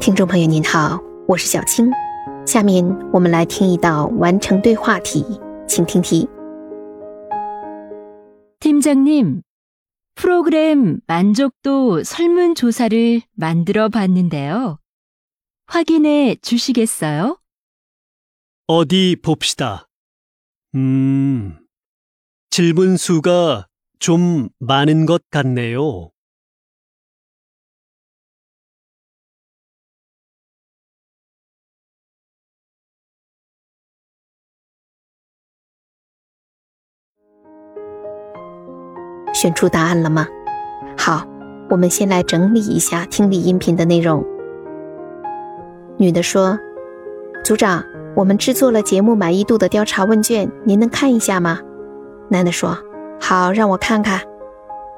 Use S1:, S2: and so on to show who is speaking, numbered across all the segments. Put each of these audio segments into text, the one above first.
S1: 听众朋友您好，我是小青。下面我们来听一道完成对话题，请听题。
S2: 팀장님, 프로그램 만족도 설문조사를 만들어 봤는데요. 확인해 주시겠어요?
S3: 어디 봅시다. 음, 질문 수가 좀 많은 것 같네요. “
S1: 选出答案了吗？好，我们先来整理一下听力音频的内容。女的说：“组长，我们制作了节目满意度的调查问卷，您能看一下吗？”男的说：“好，让我看看。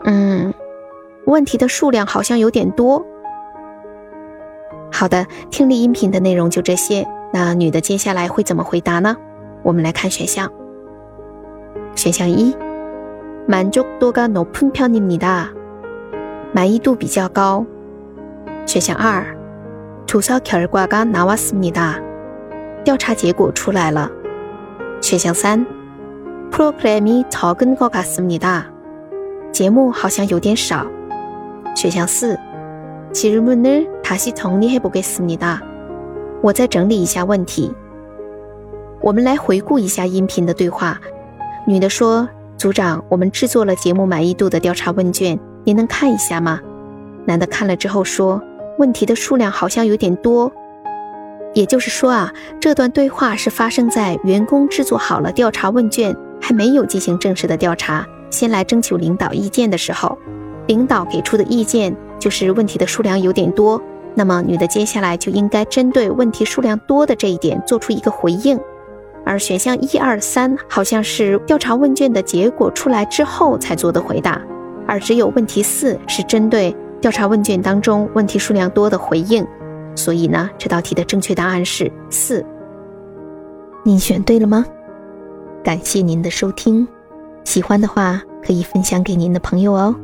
S1: 嗯，问题的数量好像有点多。好的，听力音频的内容就这些。那女的接下来会怎么回答呢？我们来看选项。选项一。” 满足度가높은편입니다满意度比较高。选项二，조사결과가나왔습니다调查结果出来了。选项三，프로그램이적은것같습니다节目好像有点少。选项四，질문을다시정리해보겠습니다我再整理一下问题。我们来回顾一下音频的对话。女的说。 组长，我们制作了节目满意度的调查问卷，您能看一下吗？男的看了之后说：“问题的数量好像有点多。”也就是说啊，这段对话是发生在员工制作好了调查问卷，还没有进行正式的调查，先来征求领导意见的时候，领导给出的意见就是问题的数量有点多。那么女的接下来就应该针对问题数量多的这一点做出一个回应。而选项一二三好像是调查问卷的结果出来之后才做的回答，而只有问题四是针对调查问卷当中问题数量多的回应。所以呢，这道题的正确答案是四。您选对了吗？感谢您的收听，喜欢的话可以分享给您的朋友哦。